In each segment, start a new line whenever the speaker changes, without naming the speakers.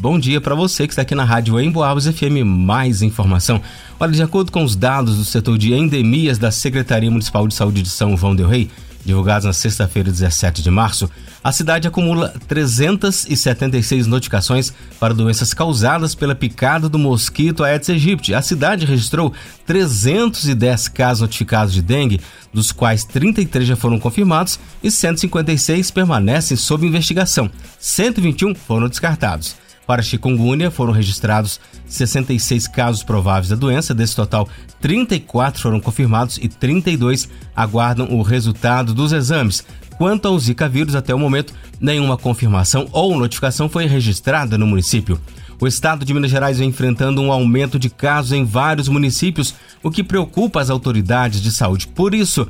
Bom dia para você que está aqui na Rádio Emboabas FM. Mais informação. Olha, de acordo com os dados do setor de endemias da Secretaria Municipal de Saúde de São João del Rei, divulgados na sexta-feira, 17 de março, a cidade acumula 376 notificações para doenças causadas pela picada do mosquito Aedes aegypti. A cidade registrou 310 casos notificados de dengue, dos quais 33 já foram confirmados e 156 permanecem sob investigação. 121 foram descartados. Para chikungunya, foram registrados 66 casos prováveis da doença. Desse total, 34 foram confirmados e 32 aguardam o resultado dos exames. Quanto ao Zika vírus, até o momento, nenhuma confirmação ou notificação foi registrada no município. O estado de Minas Gerais vem enfrentando um aumento de casos em vários municípios, o que preocupa as autoridades de saúde. Por isso,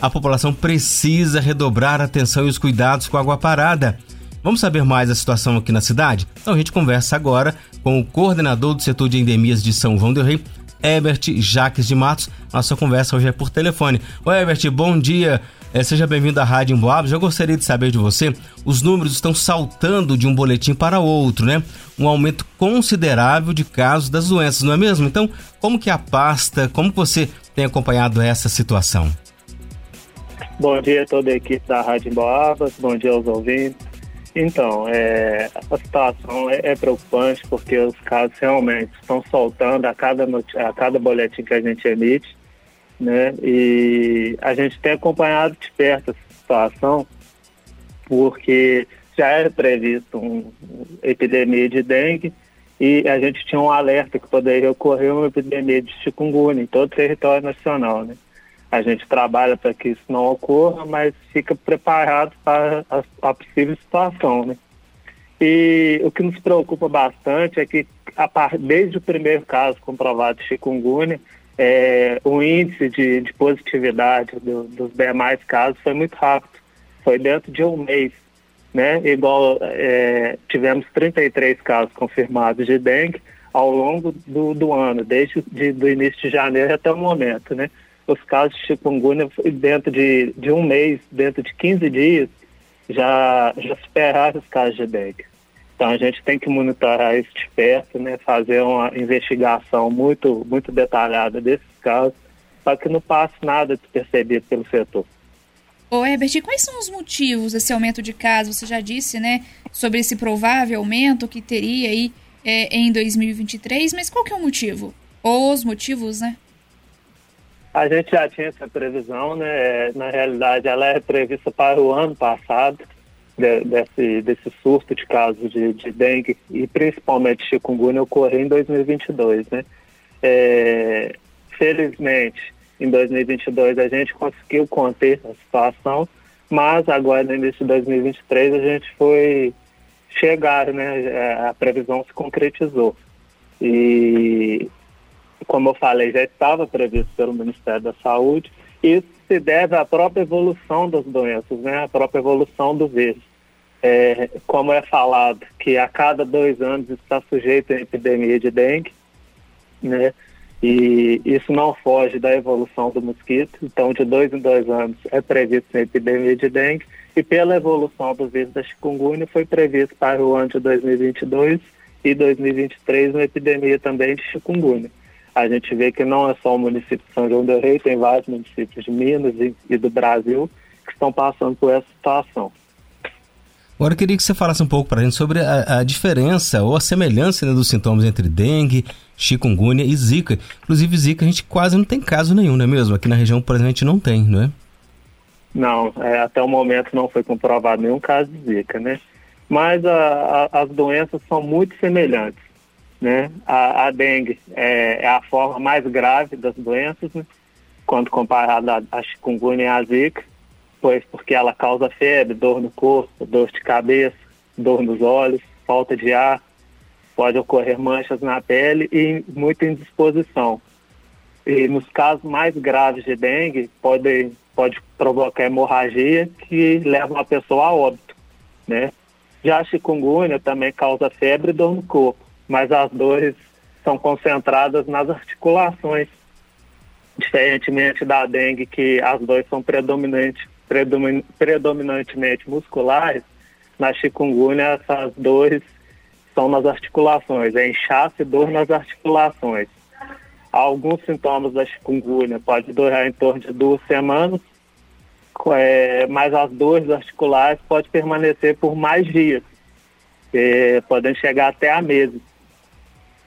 a população precisa redobrar a atenção e os cuidados com a água parada. Vamos saber mais a situação aqui na cidade? Então a gente conversa agora com o coordenador do setor de endemias de São João del Rei, Herbert Jaques de Matos. Nossa conversa hoje é por telefone. Oi, Herbert, bom dia. É, seja bem-vindo à Rádio Emboabas. Já gostaria de saber de você, os números estão saltando de um boletim para outro, né? Um aumento considerável de casos das doenças, não é mesmo? Então, como que a pasta, como que você tem acompanhado essa situação?
Bom dia a toda a equipe da Rádio Emboabas, bom dia aos ouvintes. Então, é, a situação é, é, preocupante porque os casos realmente estão soltando a cada, a cada boletim que a gente emite, né? E a gente tem acompanhado de perto essa situação porque já era previsto uma epidemia de dengue e a gente tinha um alerta que poderia ocorrer uma epidemia de chikungunya em todo o território nacional, né? A gente trabalha para que isso não ocorra, mas fica preparado para a, a, possível situação, né? E o que nos preocupa bastante é que a desde o primeiro caso comprovado de chikungunya, é, o índice de, de positividade do, dos demais casos foi muito rápido, foi dentro de um mês, né? Igual é, tivemos 33 casos confirmados de dengue ao longo do, do ano, desde de, do início de janeiro até o momento, né? Os casos de chikungunya dentro de, de um mês, dentro de 15 dias, já, já superaram os casos de dengue. Então a gente tem que monitorar isso de perto, né, fazer uma investigação muito, muito detalhada desses casos, para que não passe nada despercebido pelo setor.
Ô Herbert, quais são os motivos desse aumento de casos? Você já disse, né, sobre esse provável aumento que teria aí é, em 2023, mas qual que é o motivo? Ou os motivos, né?
A gente já tinha essa previsão, né? Na realidade, ela é prevista para o ano passado, de, desse, desse surto de casos de, de dengue e principalmente chikungunya ocorrer em 2022, né? É, felizmente, em 2022 a gente conseguiu conter a situação, mas agora no início de 2023 a gente foi chegar, né? É, a previsão se concretizou. E como eu falei, já estava previsto pelo Ministério da Saúde. Isso se deve à própria evolução das doenças, né? à própria evolução do vírus. É, como é falado, que a cada dois anos está sujeito a epidemia de dengue, né? E isso não foge da evolução do mosquito. Então, de dois em dois anos é previsto a epidemia de dengue. E pela evolução do vírus da chikungunya, foi previsto para o ano de 2022 e 2023 uma epidemia também de chikungunya a gente vê que não é só o município de São João del Rei, tem vários municípios de Minas e, e do Brasil que estão passando por essa situação.
Agora eu queria que você falasse um pouco para a gente sobre a, a, diferença ou a semelhança né, dos sintomas entre dengue, chikungunya e zika. Inclusive zika a gente quase não tem caso nenhum, não é mesmo? Aqui na região, por exemplo, a gente não tem, não é?
Não, é, até o momento não foi comprovado nenhum caso de zika, né? Mas a, a, as doenças são muito semelhantes. Né? A, a dengue é, é, a forma mais grave das doenças, né? quando comparada à chikungunya e à zika, pois porque ela causa febre, dor no corpo, dor de cabeça, dor nos olhos, falta de ar, pode ocorrer manchas na pele e muita indisposição. E nos casos mais graves de dengue, pode, pode provocar hemorragia que leva a pessoa a óbito, né? Já a chikungunya também causa febre e dor no corpo mas as dores são concentradas nas articulações, diferentemente da dengue, que as dores são predominante, predominantemente musculares, na chikungunya essas dores são nas articulações, é inchaço e dor nas articulações. Alguns sintomas da chikungunya podem durar em torno de duas semanas, é, mas as dores articulares podem permanecer por mais dias, é, podem chegar até a meses.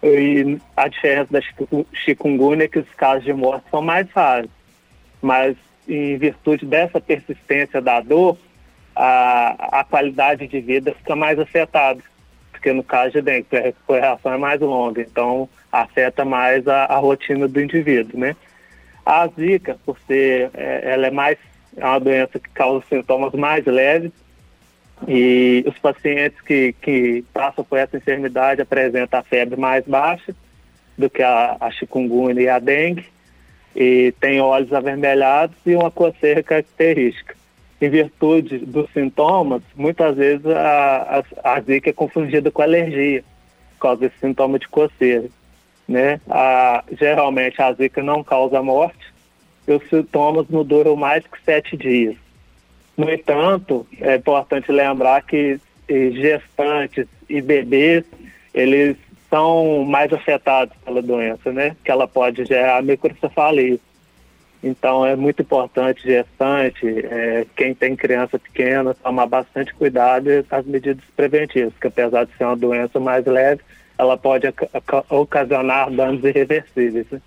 E a diferença da chikungunya é que os casos de morte são mais raros, mas em virtude dessa persistência da dor, a, a qualidade de vida fica mais afetada, porque no caso de dengue, a recuperação é mais longa, então afeta mais a, a rotina do indivíduo, né? A zika, por ser, é, ela é mais, é uma doença que causa sintomas mais leves, e os pacientes que, que passam por essa enfermidade apresentam a febre mais baixa do que a, a chikungunya e a dengue, e tem olhos avermelhados e uma coceira característica. Em virtude dos sintomas, muitas vezes a, a, a zika é confundida com alergia, por causa desse sintoma de coceira. Né? A, geralmente a zika não causa morte e os sintomas não duram mais que sete dias. No entanto, é importante lembrar que gestantes e bebês, eles são mais afetados pela doença, né? Que ela pode gerar microcefalia. Então é muito importante gestante, é, quem tem criança pequena, tomar bastante cuidado com as medidas preventivas, que apesar de ser uma doença mais leve, ela pode ocasionar danos irreversíveis. Né?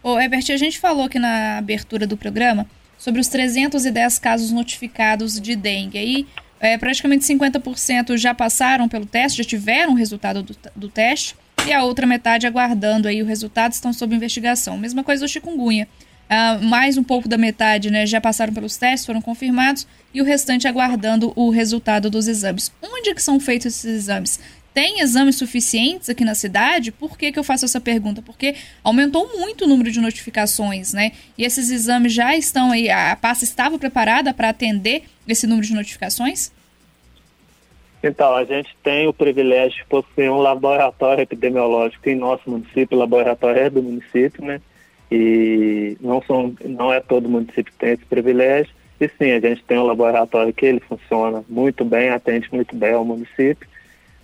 Ô, Herbert, a gente falou aqui na abertura do programa sobre os 310 casos notificados de dengue. Aí, é, praticamente 50% já passaram pelo teste, já tiveram o resultado do, do teste, e a outra metade aguardando aí o resultado, estão sob investigação. Mesma coisa do chikungunya. Uh, mais um pouco da metade né, já passaram pelos testes, foram confirmados, e o restante aguardando o resultado dos exames. Onde que são feitos esses exames? Tem exames suficientes aqui na cidade? Por que, que eu faço essa pergunta? Porque aumentou muito o número de notificações, né? E esses exames já estão aí, a pasta estava preparada para atender esse número de notificações?
Então, a gente tem o privilégio de possuir um laboratório epidemiológico em nosso município, o laboratório é do município, né? E não, são, não é todo município que tem esse privilégio. E sim, a gente tem um laboratório que ele funciona muito bem, atende muito bem ao município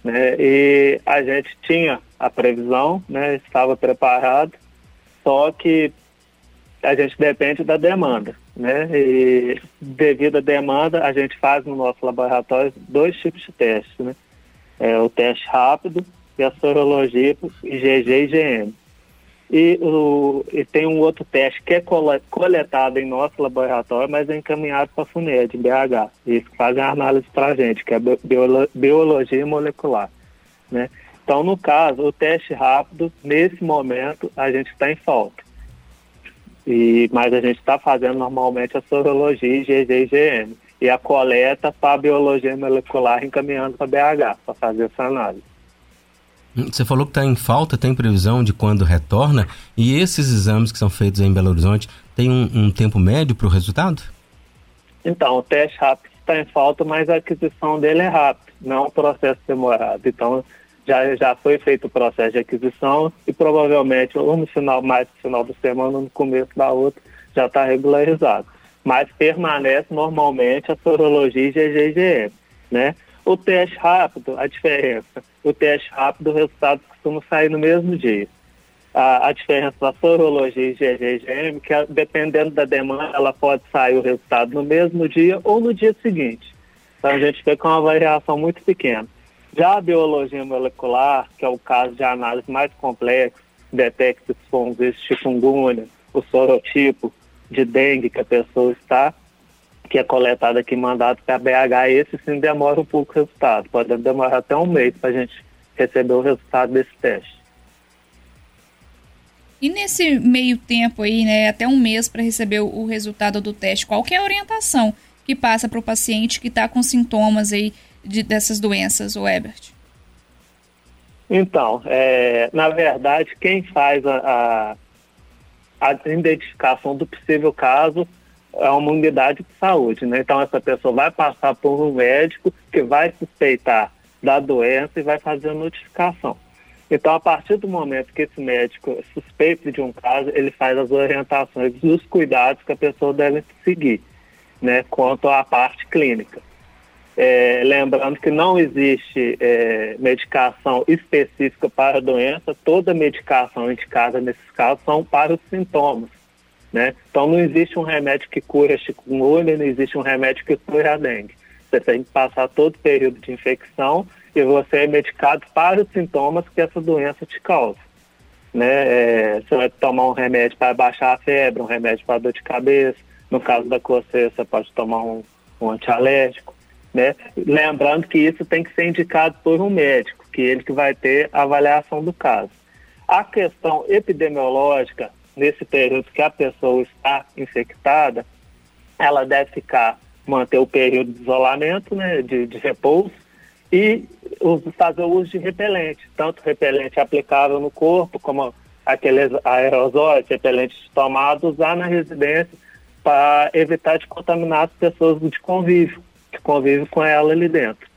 né? E a gente tinha a previsão, né? Estava preparado, só que a gente depende da demanda, né? E devido à demanda, a gente faz no nosso laboratório dois tipos de testes, né? É o teste rápido e a sorologia IgG e IgM. E, o, e tem um outro teste que é coletado em nosso laboratório, mas é encaminhado para a FUNED, BH. Eles fazem a análise para a gente, que é biolo, biologia molecular. Né? Então, no caso, o teste rápido, nesse momento, a gente está em falta. E, mas a gente está fazendo normalmente a sorologia IgG e IgM. E a coleta para a biologia molecular encaminhando para BH, para fazer essa análise.
Você falou que está em falta, tem previsão de quando retorna? E esses exames que são feitos em Belo Horizonte, tem um, um tempo médio para o resultado?
Então, o teste rápido está em falta, mas a aquisição dele é rápida, não um processo demorado. Então, já, já foi feito o processo de aquisição e provavelmente ou no final, mais no final da semana, ou no começo da outra, já está regularizado. Mas permanece normalmente a sorologia IgG-IgM, né? O teste rápido, a diferença, o teste rápido, o resultado costuma sair no mesmo dia. A, a diferença da sorologia IgG-IgM, que dependendo da demanda, ela pode sair o resultado no mesmo dia ou no dia seguinte. Então a gente fica com uma variação muito pequena. Já a biologia molecular, que é o caso de análise mais complexo, detecta se for um chikungunya, o sorotipo de dengue que a pessoa está, que é coletado aqui mandado para a BH, esse sim demora um pouco o resultado. Pode demorar até um mês para a gente receber o resultado desse teste.
E nesse meio tempo aí, né, até um mês para receber o resultado do teste, qual que é a orientação que passa para o paciente que está com sintomas aí de, dessas doenças, o Ebert?
Então, é, na verdade, quem faz a, a, a identificação do possível caso é uma unidade de saúde, né? Então essa pessoa vai passar por um médico que vai suspeitar da doença e vai fazer a notificação. Então, a partir do momento que esse médico suspeita de um caso, ele faz as orientações dos cuidados que a pessoa deve seguir, né, quanto à parte clínica. É, lembrando que não existe é, medicação específica para a doença, toda medicação indicada nesses casos são para os sintomas. Né? Então não existe um remédio que cure a chikungunya, não existe um remédio que cure a dengue. Você tem que passar todo o período de infecção e você é medicado para os sintomas que essa doença te causa. Né? É, você vai tomar um remédio para baixar a febre, um remédio para dor de cabeça. No caso da coceira, você pode tomar um, um antialérgico. Né? Lembrando que isso tem que ser indicado por um médico, que ele que vai ter a avaliação do caso. A questão epidemiológica, nesse período que a pessoa está infectada, ela deve ficar, manter o período de isolamento, né, de, de repouso, e fazer o uso de repelente, tanto repelente aplicável no corpo, como aqueles aerosóis, repelentes tomados, usar na residência para evitar de contaminar as pessoas de convívio que convive com ela ali dentro.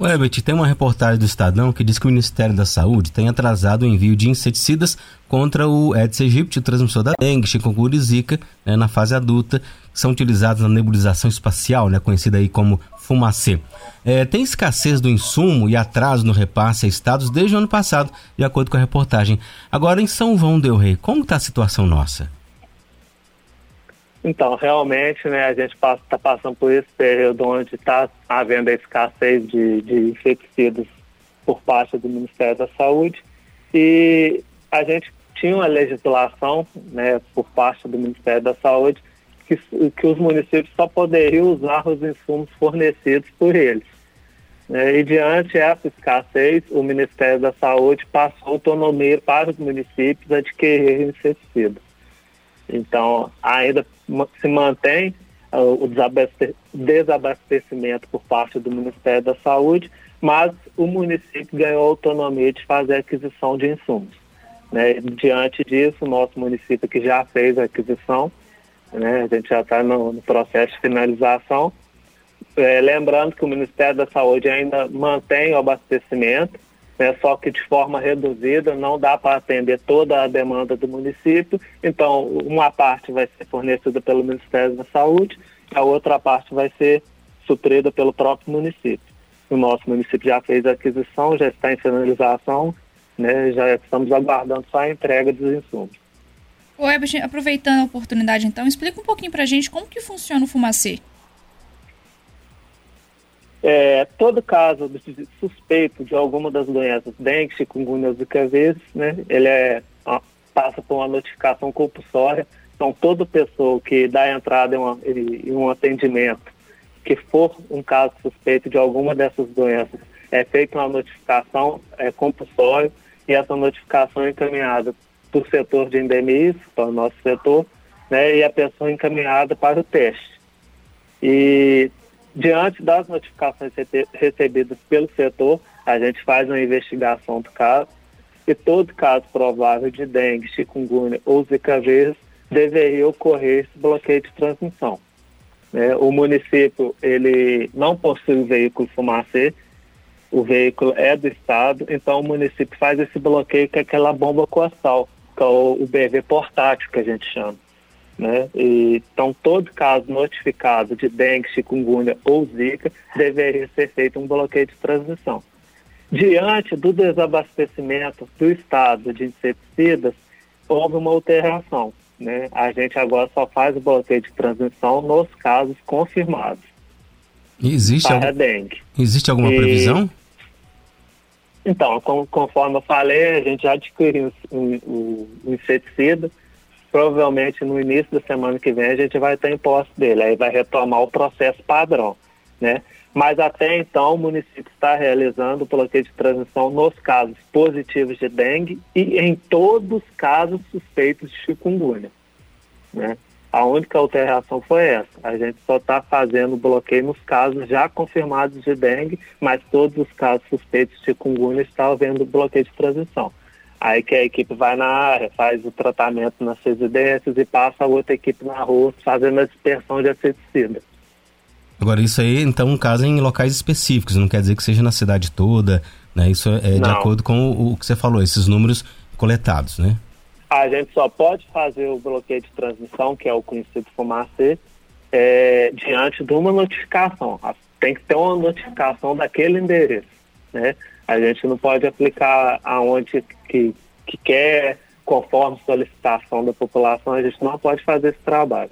O Herbert, tem uma reportagem do Estadão que diz que o Ministério da Saúde tem atrasado o envio de inseticidas contra o Aedes aegypti, o transmissor da dengue, chikungunya e zika, né, na fase adulta, que são utilizados na nebulização espacial, né, conhecida aí como fumacê. É, tem escassez do insumo e atraso no repasse a estados desde o ano passado, de acordo com a reportagem. Agora, em São João del Rei, como está a situação nossa?
Então, realmente, né, a gente está passando por esse período onde está havendo a escassez de, de inseticidas por parte do Ministério da Saúde e a gente tinha uma legislação né, por parte do Ministério da Saúde que, que os municípios só poderiam usar os insumos fornecidos por eles. Né, e diante dessa escassez, o Ministério da Saúde passou autonomia para os municípios adquirir inseticidas. Então, ainda se mantém uh, o desabastecimento por parte do Ministério da Saúde, mas o município ganhou autonomia de fazer aquisição de insumos. Né? Diante disso, o nosso município que já fez a aquisição, né? a gente já está no, no, processo de finalização. É, lembrando que o Ministério da Saúde ainda mantém o abastecimento, né, só que de forma reduzida, não dá para atender toda a demanda do município. Então, uma parte vai ser fornecida pelo Ministério da Saúde, a outra parte vai ser suprida pelo próprio município. O nosso município já fez a aquisição, já está em finalização, né, já estamos aguardando só a entrega dos insumos.
Ô, aproveitando a oportunidade, então, explica um pouquinho para a gente como que funciona o Fumacê.
É, todo caso suspeito de alguma das doenças, dengue, chikungunya, zika vezes, né, ele é, passa por uma notificação compulsória. Então, toda pessoa que dá entrada em, uma, em um atendimento que for um caso suspeito de alguma dessas doenças, é feita uma notificação é, compulsória e essa notificação é encaminhada para o setor de endemias, para o nosso setor, né, e a pessoa é encaminhada para o teste. E Diante das notificações recebidas pelo setor, a gente faz uma investigação do caso e todo caso provável de dengue, chikungunya ou zika vírus deveria ocorrer esse bloqueio de transmissão. É, o município ele não possui veículo fumacê, o veículo é do Estado, então o município faz esse bloqueio com aquela bomba costal, que é o, o BV portátil que a gente chama. Né? E, então, todo caso notificado de dengue, chikungunya ou zika deveria ser feito um bloqueio de transmissão. Diante do desabastecimento do estado de inseticidas, houve uma alteração. Né? A gente agora só faz o bloqueio de transmissão nos casos confirmados.
existe,
para algum... dengue.
existe alguma e... previsão?
Então, com, conforme eu falei, a gente já adquiriu o, o, o inseticida, provavelmente no início da semana que vem a gente vai estar em posse dele, aí vai retomar o processo padrão, né? Mas até então o município está realizando o bloqueio de transmissão nos casos positivos de dengue e em todos os casos suspeitos de chikungunya, né? A única alteração foi essa. A gente só está fazendo bloqueio nos casos já confirmados de dengue, mas todos os casos suspeitos de chikungunya estão havendo bloqueio de transmissão. Aí que a equipe vai na área, faz o tratamento nas residências e passa a outra equipe na rua fazendo a dispersão de inseticida.
Agora, isso aí, então, um caso em locais específicos, não quer dizer que seja na cidade toda, né? Isso é não. de acordo com o, o, que você falou, esses números coletados, né?
A gente só pode fazer o bloqueio de transmissão, que é o conhecido fumacê, é, diante de uma notificação. tem que ter uma notificação daquele endereço, né? A gente não pode aplicar aonde que, que quer, conforme solicitação da população, a gente não pode fazer esse trabalho.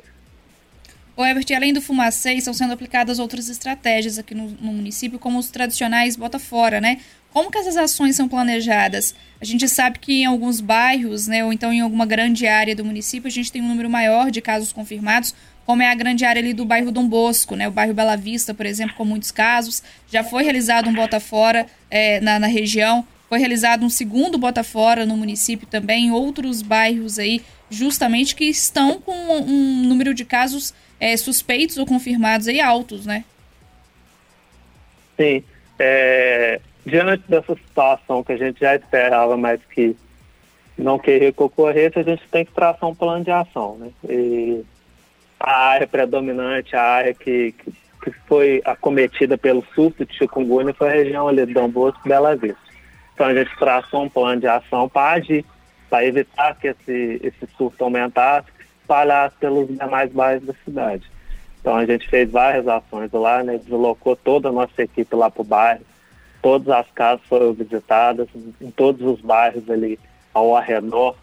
O Ebert, além do fumacê, estão sendo aplicadas outras estratégias aqui no, no, município, como os tradicionais bota fora, né? Como que essas ações são planejadas? A gente sabe que em alguns bairros, né, ou então em alguma grande área do município, a gente tem um número maior de casos confirmados, como é a grande área ali do bairro Dom Bosco, né? O bairro Bela Vista, por exemplo, com muitos casos. Já foi realizado um bota fora é, na, na região. Foi realizado um segundo bota fora no município também, em outros bairros aí, justamente que estão com um número de casos é, suspeitos ou confirmados aí altos, né?
Sim. É, diante dessa situação que a gente já esperava, mas que não queria que ocorresse, a gente tem que traçar um plano de ação, né? E a área predominante, a área que, que, foi acometida pelo surto de chikungunya foi a região ali de Dom Bosco Bela Vista. Então a gente traçou um plano de ação para agir, para evitar que esse, esse surto aumentasse, que espalhasse pelos demais bairros da cidade. Então a gente fez várias ações lá, né, deslocou toda a nossa equipe lá para o bairro, todas as casas foram visitadas, em todos os bairros ali ao arredor.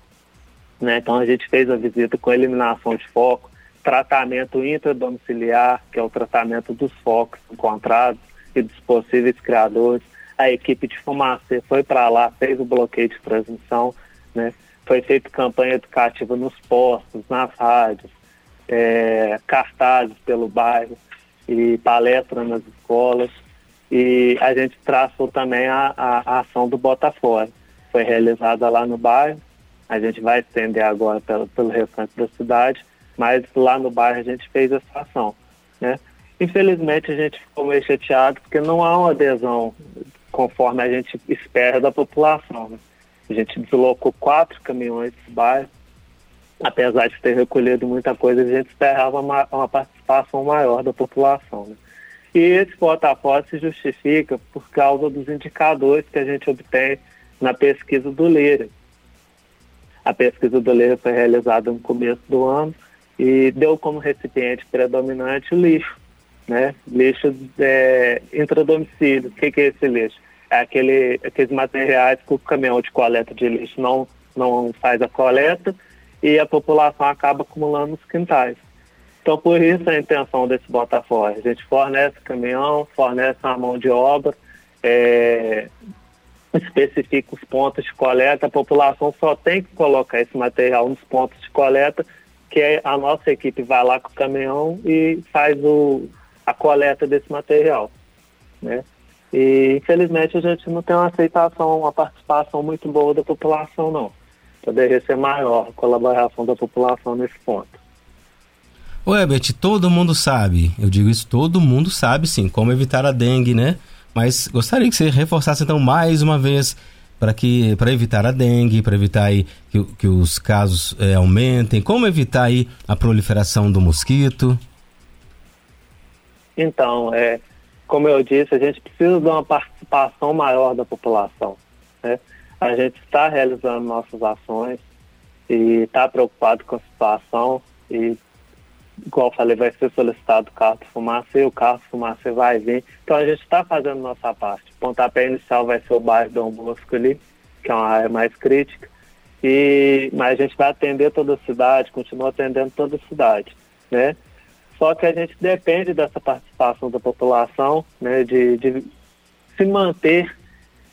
Né? Então a gente fez a visita com eliminação de foco, tratamento intradomiciliar, que é o tratamento dos focos encontrados e dos possíveis criadores. A equipe de fumaça foi para lá, fez o bloqueio de transmissão, né? foi feita campanha educativa nos postos, nas rádios, é, cartazes pelo bairro e palestra nas escolas. E a gente traçou também a, a, a ação do Botafogo. Foi realizada lá no bairro, a gente vai estender agora pelo, pelo restante da cidade mas lá no bairro a gente fez essa ação, né? Infelizmente a gente ficou meio chateado porque não há uma adesão conforme a gente espera da população. Né? A gente deslocou quatro caminhões do bairro, apesar de ter recolhido muita coisa, a gente esperava uma, uma participação maior da população. Né? E esse porta se justifica por causa dos indicadores que a gente obtém na pesquisa do Leira. A pesquisa do Leira foi realizada no começo do ano e deu como recipiente predominante o lixo, né? Lixo é, intradomicílio. O que, que é esse lixo? É aquele, aqueles materiais que o caminhão de coleta de lixo não, não faz a coleta e a população acaba acumulando nos quintais. Então, por isso a intenção desse Botafogo. A gente fornece caminhão, fornece a mão de obra, é, especifica os pontos de coleta, a população só tem que colocar esse material nos pontos de coleta que é a nossa equipe vai lá com o caminhão e faz o, a coleta desse material, né? E infelizmente a gente não tem uma aceitação, uma participação muito boa da população, não. Poderia ser maior a colaboração da população nesse ponto.
O Ebert, todo mundo sabe, eu digo isso, todo mundo sabe sim, como evitar a dengue, né? Mas gostaria que você reforçasse então mais uma vez para que para evitar a dengue, para evitar aí que, que os casos é, aumentem, como evitar aí a proliferação do mosquito?
Então, é, como eu disse, a gente precisa de uma participação maior da população. Né? A gente está realizando nossas ações e está preocupado com a situação e igual falei, vai ser solicitado o carro de fumaça e o carro de fumaça vai vir. Então a gente está fazendo nossa parte. O pontapé inicial vai ser o bairro Dom Bosco ali, que é uma área mais crítica. E, mas a gente vai atender toda a cidade, continua atendendo toda a cidade, né? Só que a gente depende dessa participação da população, né, de, de se manter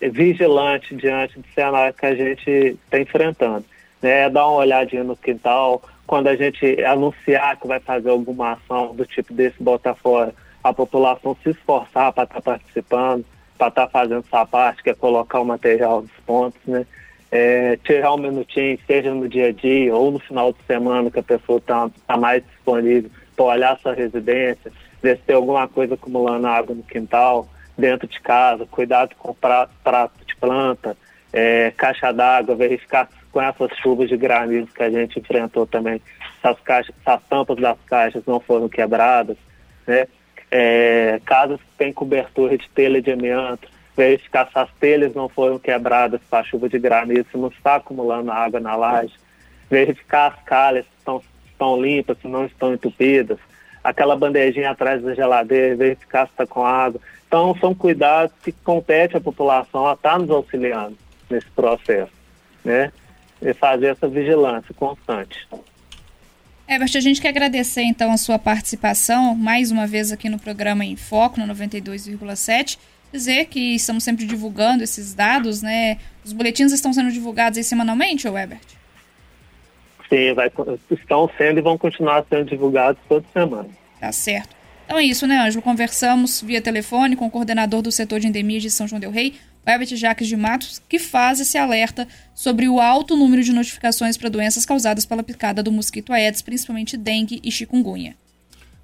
vigilante diante do cenário que a gente está enfrentando. Né, dar uma olhadinha no quintal, quando a gente anunciar que vai fazer alguma ação do tipo desse bota fora, a população se esforçar para estar tá participando, para estar tá fazendo sua parte, que é colocar o material dos pontos, né? É, tirar um minutinho, seja no dia a dia ou no final de semana que a pessoa está tá mais disponível para olhar sua residência, ver se tem alguma coisa acumulando água no quintal, dentro de casa, cuidado com prato, prato de planta, é, caixa d'água, verificar com essas chuvas de granizo que a gente enfrentou também, se as, caixas, se as tampas das caixas não foram quebradas, né? É, casas que têm cobertura de telha de amianto, verificar se as telhas não foram quebradas com a chuva de granizo, se não está acumulando água na laje, verificar as calhas se estão, estão limpas, se não estão entupidas, aquela bandejinha atrás da geladeira, verificar se está com água. Então, são cuidados que compete à população a estar tá nos auxiliando nesse processo, né? E fazer essa vigilância constante.
Herbert, a gente quer agradecer então a sua participação mais uma vez aqui no programa Em Foco, no 92,7. Dizer que estamos sempre divulgando esses dados, né? Os boletins estão sendo divulgados aí semanalmente, ou Herbert?
Sim, vai, estão sendo e vão continuar sendo divulgados toda semana.
Tá certo. Então é isso, né, Ângelo? Conversamos via telefone com o coordenador do setor de endemias de São João del Rei, Herbert Jacques de Matos, que faz esse alerta sobre o alto número de notificações para doenças causadas pela picada do mosquito Aedes, principalmente dengue e chikungunya.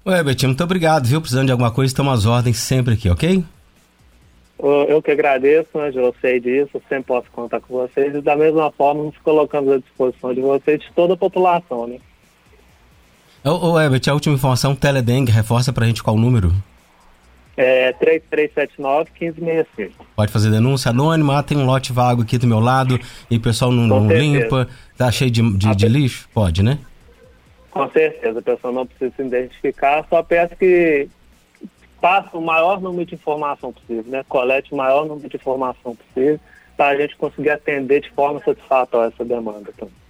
Ô Herbert, muito obrigado, viu? Precisando de alguma coisa, estamos às ordens sempre aqui, ok?
Eu que agradeço, né, eu sei disso, sempre posso contar com vocês e da mesma forma nos colocamos à disposição de vocês de toda a população, né?
Ô, ô Herbert, a última informação, Teledengue, reforça pra gente qual número?
É 3379-1565.
Pode fazer denúncia anônima, ah, tem um lote vago aqui do meu lado e o pessoal não, não limpa, tá cheio de, de, de, lixo? Pode, né?
Com certeza, a pessoa não precisa se identificar, só peço que passe o maior número de informação possível, né? Colete o maior número de informação possível para a gente conseguir atender de forma satisfatória essa demanda também.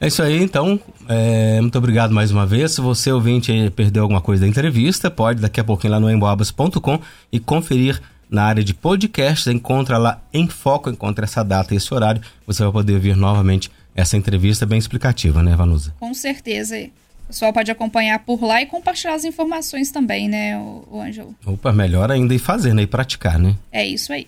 É isso aí, então. É, muito obrigado mais uma vez. Se você, ouvinte, perdeu alguma coisa da entrevista, pode daqui a pouquinho lá no emboabas.com e conferir na área de podcast. Encontra lá em foco, encontra essa data e esse horário. Você vai poder ouvir novamente essa entrevista bem explicativa, né, Vanusa?
Com certeza. O pessoal pode acompanhar por lá e compartilhar as informações também, né, o, o Ângelo?
Opa, melhor ainda e fazer, né? E praticar, né?
É isso aí.